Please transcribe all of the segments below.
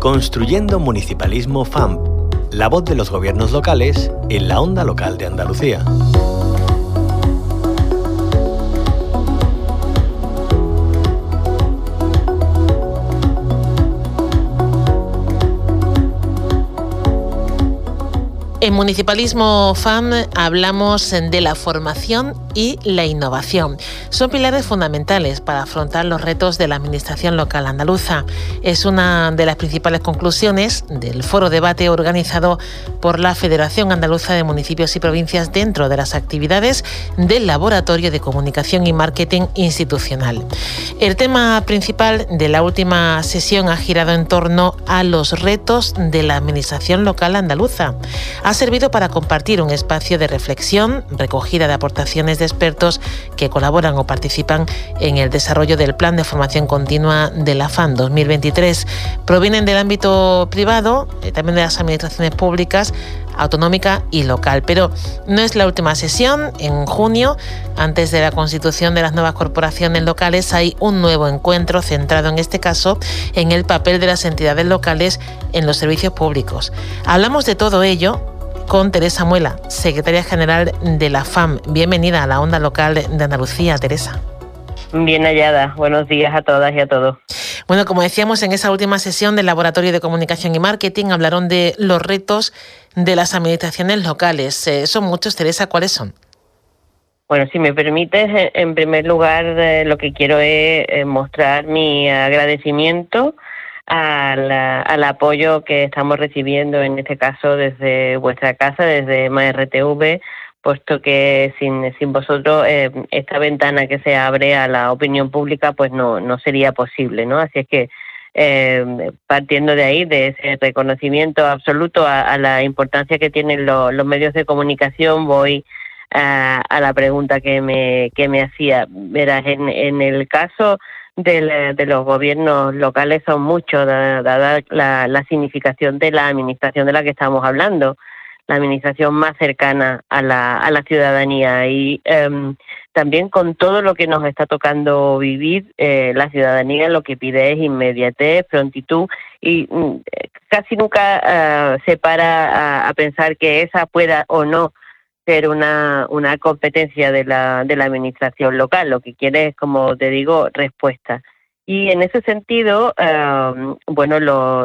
Construyendo Municipalismo FAMP, la voz de los gobiernos locales en la onda local de Andalucía. En Municipalismo FAM hablamos de la formación y la innovación. Son pilares fundamentales para afrontar los retos de la Administración local andaluza. Es una de las principales conclusiones del foro debate organizado por la Federación Andaluza de Municipios y Provincias dentro de las actividades del Laboratorio de Comunicación y Marketing Institucional. El tema principal de la última sesión ha girado en torno a los retos de la Administración local andaluza servido para compartir un espacio de reflexión, recogida de aportaciones de expertos que colaboran o participan en el desarrollo del Plan de Formación Continua de la FAN 2023. Provienen del ámbito privado, eh, también de las administraciones públicas, autonómica y local. Pero no es la última sesión. En junio, antes de la constitución de las nuevas corporaciones locales, hay un nuevo encuentro centrado en este caso en el papel de las entidades locales en los servicios públicos. Hablamos de todo ello con Teresa Muela, secretaria general de la FAM. Bienvenida a la onda local de Andalucía, Teresa. Bien hallada. Buenos días a todas y a todos. Bueno, como decíamos en esa última sesión del Laboratorio de Comunicación y Marketing, hablaron de los retos de las administraciones locales. Eh, son muchos, Teresa, ¿cuáles son? Bueno, si me permites, en primer lugar, eh, lo que quiero es eh, mostrar mi agradecimiento al, apoyo que estamos recibiendo, en este caso desde vuestra casa, desde MRTV, puesto que sin, sin vosotros eh, esta ventana que se abre a la opinión pública pues no, no sería posible, ¿no? Así es que eh, partiendo de ahí, de ese reconocimiento absoluto a, la importancia que tienen los medios de comunicación, voy a, a, la pregunta que me, que me hacía. Verás, en, en el caso de, los gobiernos locales son muchos, dada la, significación de la administración de la que estamos hablando, la administración más cercana a la, a la ciudadanía. Y em, también con todo lo que nos está tocando vivir, eh, la ciudadanía lo que pide es inmediatez, prontitud y mm, casi nunca eh, se para a pensar que esa pueda o no ser una, una competencia de la, de la administración local. Lo que quiere es, como te digo, respuesta. Y en ese sentido, em, bueno,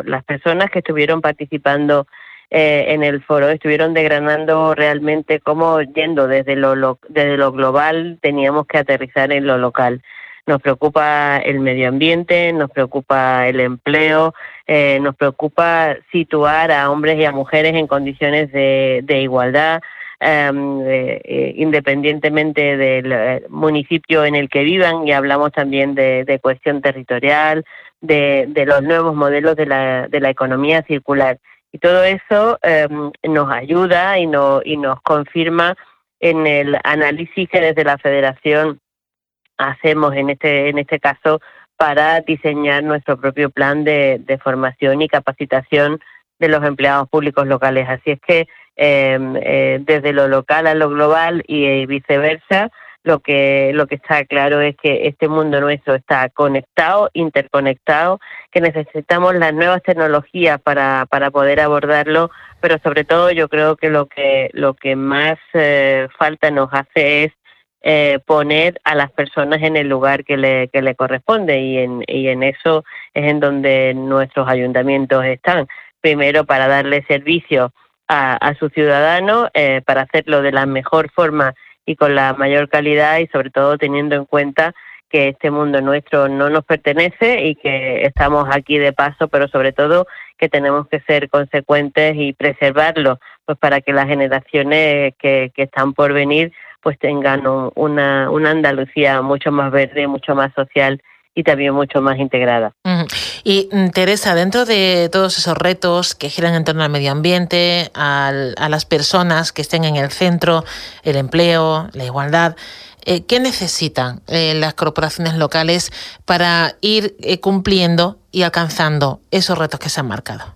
las personas que estuvieron participando eh, en el foro estuvieron degranando realmente cómo yendo desde lo, desde lo global teníamos que aterrizar en lo local. Nos preocupa el medio ambiente, nos preocupa el empleo, eh, nos preocupa situar a hombres y a mujeres en condiciones de, igualdad, eh, independientemente del eh, municipio en el que vivan, y hablamos también de, cuestión territorial, de, los nuevos modelos de la, de la economía circular. Y todo eso em, nos ayuda y, no, y nos confirma en el análisis que desde la Federación hacemos en este, en este caso para diseñar nuestro propio plan de formación y capacitación de los empleados públicos locales. Así es que Em, eh, desde lo local a lo global y viceversa, lo que, lo que está claro es que este mundo nuestro está conectado, interconectado, que necesitamos las nuevas tecnologías para, para poder abordarlo, pero sobre todo yo creo que lo que, lo que más eh, falta nos hace es eh, poner a las personas en el lugar que le, que le corresponde y en, y en eso es en donde nuestros ayuntamientos están. Primero para darle servicio a, a sus ciudadanos eh, para hacerlo de la mejor forma y con la mayor calidad y sobre todo teniendo en cuenta que este mundo nuestro no nos pertenece y que estamos aquí de paso, pero sobre todo que tenemos que ser consecuentes y preservarlo, pues para que las generaciones que, que están por venir pues tengan una, una Andalucía mucho más verde, mucho más social y también mucho más integrada. Y mm, Teresa, dentro de todos esos retos que giran en torno al medio ambiente, a las personas que estén en el centro, el empleo, la igualdad, eh, ¿qué necesitan eh, las corporaciones locales para ir eh, cumpliendo y alcanzando esos retos que se han marcado?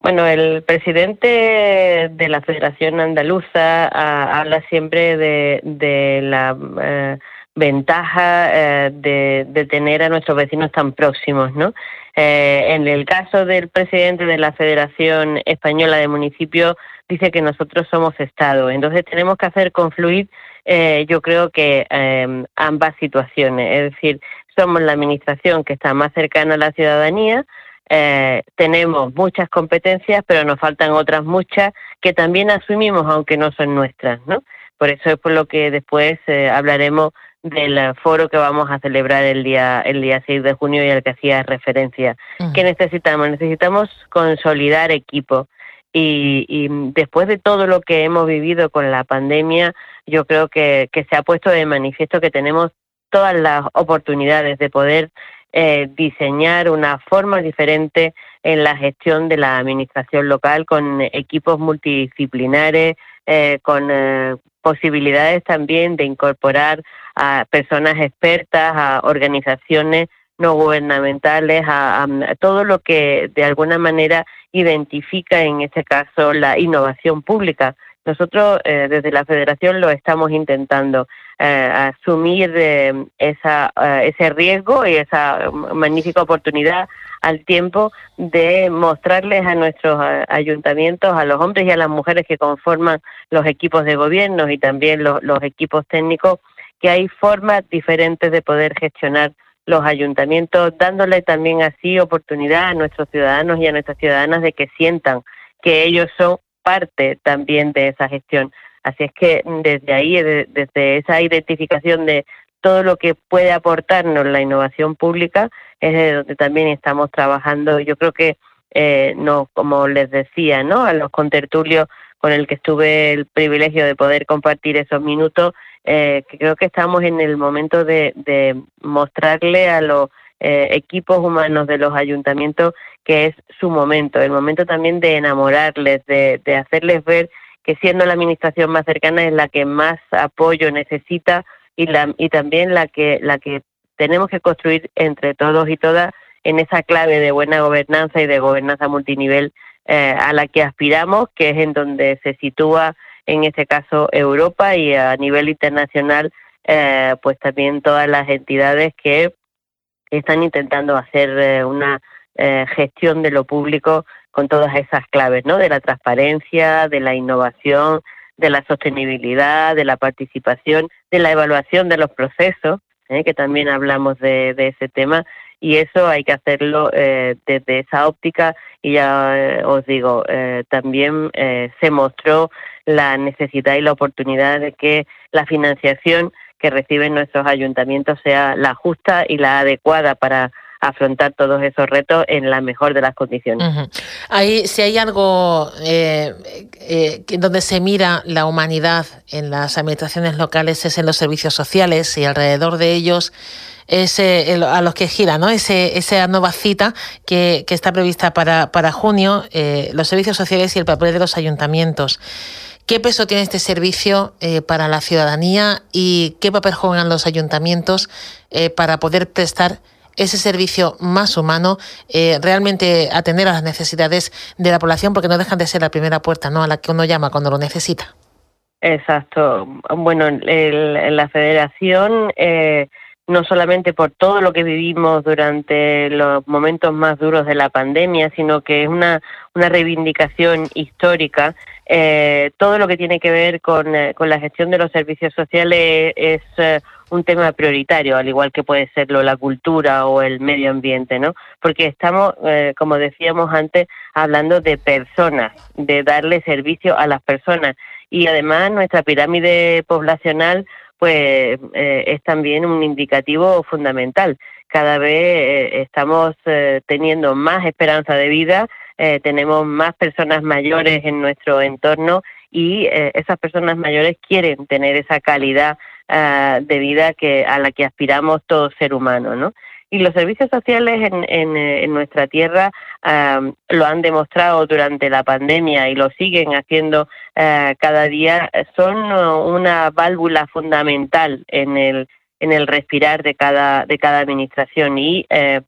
Bueno, el presidente de la Federación Andaluza ah, habla siempre de, de la ventaja eh, de, tener a nuestros vecinos tan próximos, ¿no? Eh, en el caso del presidente de la Federación Española de Municipios, dice que nosotros somos Estado. Entonces tenemos que hacer confluir, eh, yo creo que ambas situaciones. Es decir, somos la administración que está más cercana a la ciudadanía, tenemos muchas competencias, pero nos faltan otras muchas que también asumimos, aunque no son nuestras, ¿no? Por eso es por lo que después hablaremos del foro que vamos a celebrar el día el día 6 de junio y al que hacía referencia. ¿Qué necesitamos? Necesitamos consolidar equipo. Y, y, después de todo lo que hemos vivido con la pandemia, yo creo que, que se ha puesto de manifiesto que tenemos todas las oportunidades de poder eh, diseñar una forma diferente en la gestión de la administración local con equipos multidisciplinares, eh, con eh, posibilidades también de incorporar a personas expertas, a organizaciones no gubernamentales, a, todo lo que de alguna manera identifica en este caso la innovación pública. Nosotros eh, desde la Federación lo estamos intentando eh, asumir eh, esa, ese riesgo y esa magnífica oportunidad al tiempo de mostrarles a nuestros ayuntamientos, a los hombres y a las mujeres que conforman los equipos de gobierno y también los, los equipos técnicos, que hay formas diferentes de poder gestionar los ayuntamientos, dándole también así oportunidad a nuestros ciudadanos y a nuestras ciudadanas de que sientan que ellos son parte también de esa gestión. Así es que desde ahí, desde esa identificación de todo lo que puede aportarnos la innovación pública, es de donde también estamos trabajando. Yo creo que, eh, no, como les decía, ¿no? a los contertulios con el que estuve el privilegio de poder compartir esos minutos, eh, creo que estamos en el momento de, mostrarle a los eh, equipos humanos de los ayuntamientos que es su momento, el momento también de enamorarles, de, hacerles ver que siendo la administración más cercana es la que más apoyo necesita y, la, y también la que, la que tenemos que construir entre todos y todas en esa clave de buena gobernanza y de gobernanza multinivel eh, a la que aspiramos, que es en donde se sitúa en este caso Europa y a nivel internacional, eh, pues también todas las entidades que están intentando hacer eh, una eh, gestión de lo público con todas esas claves, ¿no? De la transparencia, de la innovación, de la sostenibilidad, de la participación, de la evaluación de los procesos, que también hablamos de, ese tema, y eso hay que hacerlo desde esa óptica. Y ya os digo, también se mostró la necesidad y la oportunidad de que la financiación que reciben nuestros ayuntamientos sea la justa y la adecuada para afrontar todos esos retos en la mejor de las condiciones. si hay algo eh, eh, donde se mira la humanidad en las administraciones locales es en los servicios sociales y alrededor de ellos es a los que gira, ¿no? Ese, esa nueva cita que, que está prevista para, para junio, eh, los servicios sociales y el papel de los ayuntamientos. ¿Qué peso tiene este servicio eh, para la ciudadanía y qué papel juegan los ayuntamientos eh, para poder prestar ese servicio más humano, eh, realmente atender a las necesidades de la población, porque no dejan de ser la primera puerta ¿no? a la que uno llama cuando lo necesita? Exacto. Bueno, en la federación no solamente por todo lo que vivimos durante los momentos más duros de la pandemia, sino que es una, una reivindicación histórica. Eh, todo lo que tiene que ver con, eh, con, la gestión de los servicios sociales es eh, un tema prioritario, al igual que puede serlo la cultura o el medio ambiente, ¿no? Porque estamos, como decíamos antes, hablando de personas, de darle servicio a las personas. Y además nuestra pirámide poblacional pues eh, es también un indicativo fundamental. Cada vez eh, estamos eh, teniendo más esperanza de vida, tenemos más personas mayores en nuestro entorno y esas personas mayores quieren tener esa calidad de vida que a la que aspiramos todo ser humano, ¿no? Y los servicios sociales en, en, eh, nuestra tierra lo han demostrado durante la pandemia y lo siguen haciendo eh, cada día. Son una válvula fundamental en el, en el respirar de cada, de cada administración y eh,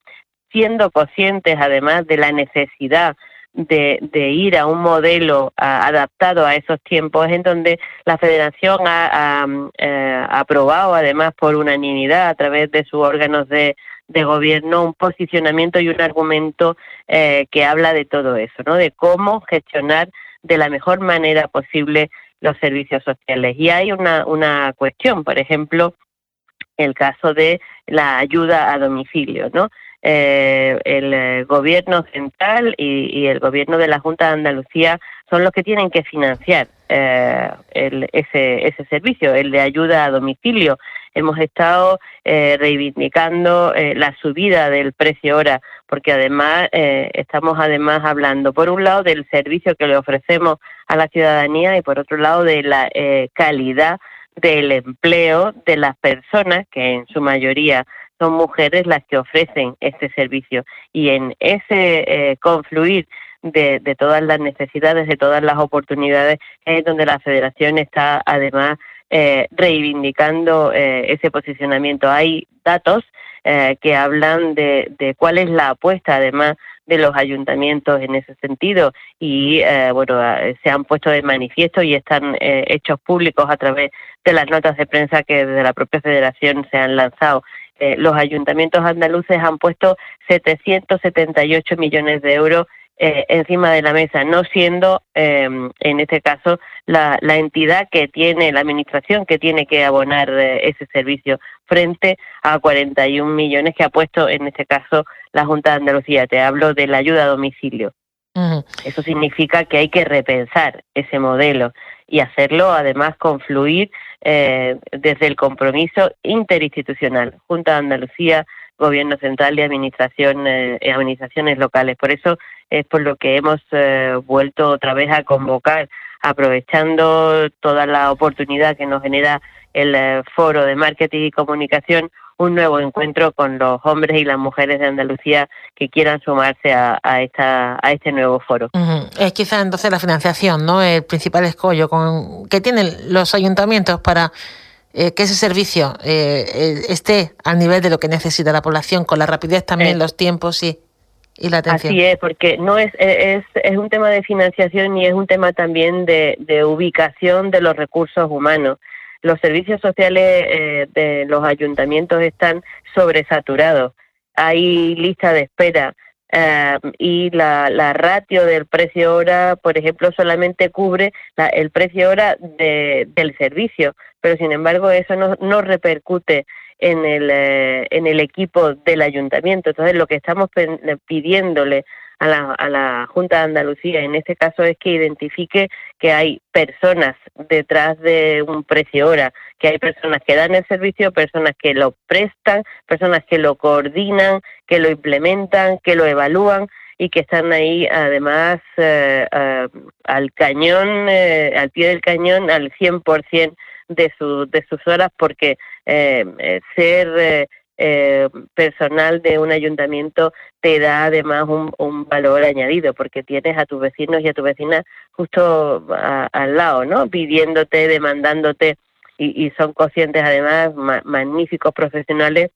siendo conscientes además de la necesidad de, ir a un modelo adaptado a esos tiempos, en donde la Federación ha, eh, aprobado, además por unanimidad, a través de sus órganos de, gobierno, un posicionamiento y un argumento eh, que habla de todo eso, ¿no? De cómo gestionar de la mejor manera posible los servicios sociales. Y hay una, una cuestión, por ejemplo, el caso de la ayuda a domicilio, ¿no? Eh, el eh, gobierno central y, el gobierno de la Junta de Andalucía son los que tienen que financiar eh, ese, ese servicio, el de ayuda a domicilio. Hemos estado reivindicando la subida del precio hora, porque además estamos además hablando, por un lado, del servicio que le ofrecemos a la ciudadanía y por otro lado, de la calidad del empleo de las personas, que en su mayoría son mujeres las que ofrecen este servicio. Y en ese eh, confluir de, todas las necesidades, de todas las oportunidades, es donde la federación está además eh, reivindicando eh, ese posicionamiento. Hay datos que hablan de, de, cuál es la apuesta, además, de los ayuntamientos en ese sentido y bueno se han puesto de manifiesto y están hechos públicos a través de las notas de prensa que desde la propia federación se han lanzado eh, los ayuntamientos andaluces han puesto 778 millones de euros eh, encima de la mesa, no siendo em, en este caso la, entidad que tiene, la administración que tiene que abonar eh, ese servicio frente a 41 millones que ha puesto en este caso la Junta de Andalucía. Te hablo de la ayuda a domicilio. Eso significa que hay que repensar ese modelo y hacerlo además confluir eh, desde el compromiso interinstitucional, Junta de Andalucía, Gobierno Central y Administración, eh, administraciones locales. Por eso es por lo que hemos eh, vuelto otra vez a convocar, aprovechando toda la oportunidad que nos genera el foro de marketing y comunicación, un nuevo encuentro con los hombres y las mujeres de Andalucía que quieran sumarse a, esta, a este nuevo foro. Es quizá entonces la financiación, ¿no? El principal escollo con, que tienen los ayuntamientos para eh, que ese servicio eh, eh, esté al nivel de lo que necesita la población, con la rapidez también, los tiempos y, y la atención. Así es, porque no es, es, es un tema de financiación y es un tema también de, de ubicación de los recursos humanos los servicios sociales eh, de los ayuntamientos están sobresaturados. Hay lista de espera eh, y la, la, ratio del precio hora, por ejemplo, solamente cubre el precio hora de, del servicio, pero sin embargo eso no, no repercute en el, eh, en el equipo del ayuntamiento. Entonces, lo que estamos pidiéndole a la, a la Junta de Andalucía en este caso es que identifique que hay personas detrás de un precio hora, que hay personas que dan el servicio, personas que lo prestan, personas que lo coordinan, que lo implementan, que lo evalúan y que están ahí además eh, eh, al cañón, eh, al pie del cañón, al 100% de, su, de sus horas, porque ser eh, personal de un ayuntamiento te da además un, valor añadido porque tienes a tus vecinos y a tus vecinas justo al lado, ¿no? Pidiéndote, demandándote y, son conscientes además magníficos profesionales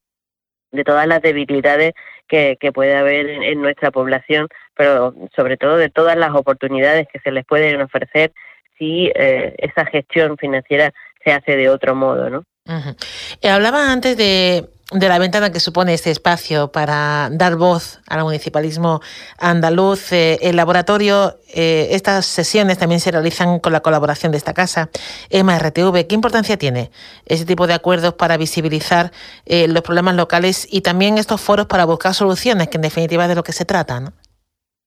de todas las debilidades que, puede haber en, nuestra población, pero sobre todo de todas las oportunidades que se les pueden ofrecer si eh, esa gestión financiera se hace de otro modo, ¿no? Eh, hablaba antes de de la ventana que supone este espacio para dar voz al municipalismo andaluz. Eh, el laboratorio, eh, estas sesiones también se realizan con la colaboración de esta casa, EMA RTV. ¿Qué importancia tiene ese tipo de acuerdos para visibilizar eh, los problemas locales y también estos foros para buscar soluciones, que en definitiva es de lo que se trata? ¿no?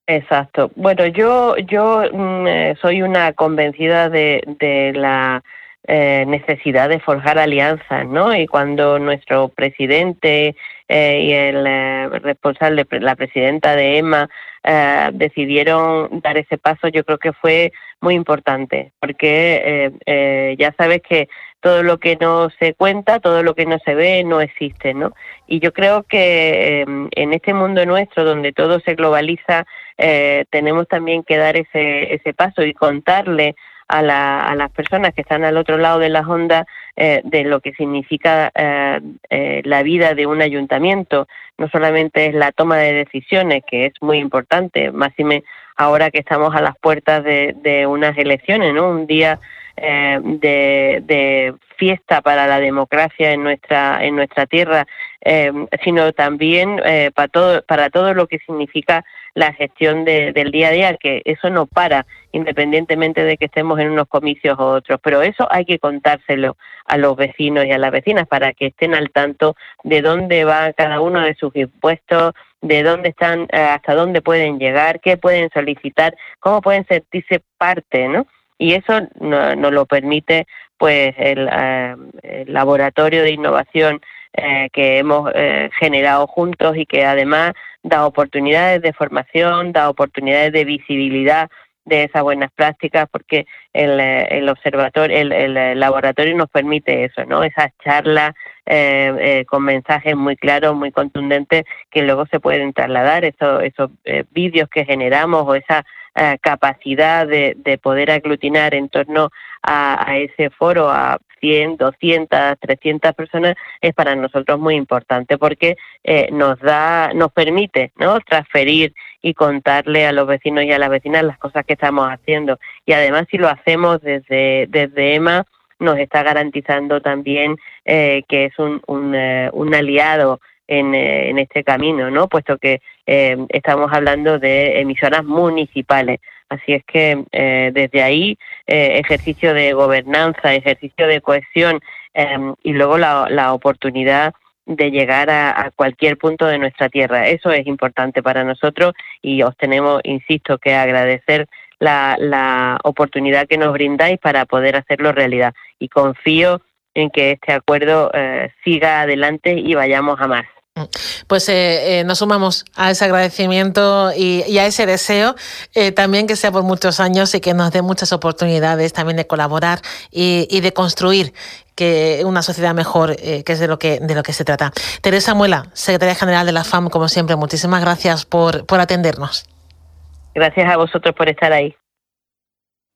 Exacto. Bueno, yo, yo mm, soy una convencida de, de la eh, necesidad de forjar alianzas, ¿no? Y cuando nuestro presidente eh, y el eh, responsable, la presidenta de EMA, decidieron dar ese paso, yo creo que fue muy importante, porque ya sabes que todo lo que no se cuenta, todo lo que no se ve, no existe, ¿no? Y yo creo que en este mundo nuestro, donde todo se globaliza, tenemos también que dar ese, ese paso y contarle a, las personas que están al otro lado de las ondas eh, de lo que significa eh, eh, la vida de un ayuntamiento. No solamente es la toma de decisiones, que es muy importante, máxime ahora que estamos a las puertas de, unas elecciones, ¿no? Un día de, fiesta para la democracia en nuestra en nuestra tierra, sino también para todo para todo lo que significa la gestión del día a día, que eso no para, independientemente de que estemos en unos comicios u otros, pero eso hay que contárselo a los vecinos y a las vecinas para que estén al tanto de dónde va cada uno de sus impuestos, de dónde están, eh, hasta dónde pueden llegar, qué pueden solicitar, cómo pueden sentirse parte, ¿no? Y eso nos no lo permite, pues, el, eh, laboratorio de innovación eh, que hemos generado juntos y que además da oportunidades de formación, da oportunidades de visibilidad de esas buenas prácticas, porque el, eh, el observatorio, el, laboratorio nos permite eso, ¿no? Esas charlas eh, eh, con mensajes muy claros, muy contundentes, que luego se pueden trasladar, esos, esos vídeos que generamos o esa capacidad de, de, poder aglutinar en torno a ese foro a 100, 200, 300 personas es para nosotros muy importante porque eh, nos da, nos permite, ¿no? Transferir y contarle a los vecinos y a las vecinas las cosas que estamos haciendo y además si lo hacemos desde desde EMA nos está garantizando también eh, que es un, un, eh, un aliado en, en, este camino, ¿no? Puesto que estamos hablando de emisoras municipales. Así es que eh, desde ahí eh, ejercicio de gobernanza, ejercicio de cohesión em, y luego la, oportunidad de llegar a, cualquier punto de nuestra tierra. Eso es importante para nosotros y os tenemos, insisto, que agradecer la, oportunidad que nos brindáis para poder hacerlo realidad. Y confío en que este acuerdo eh, siga adelante y vayamos a más. Pues eh, eh, nos sumamos a ese agradecimiento y, a ese deseo, eh, también que sea por muchos años y que nos dé muchas oportunidades también de colaborar y, de construir que una sociedad mejor, que es de lo que, de lo que se trata. Teresa Muela, secretaria general de la FAM, como siempre, muchísimas gracias por, por atendernos. Gracias a vosotros por estar ahí.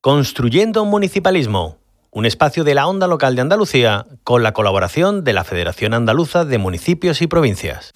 Construyendo un municipalismo un espacio de la onda local de Andalucía con la colaboración de la Federación Andaluza de Municipios y Provincias.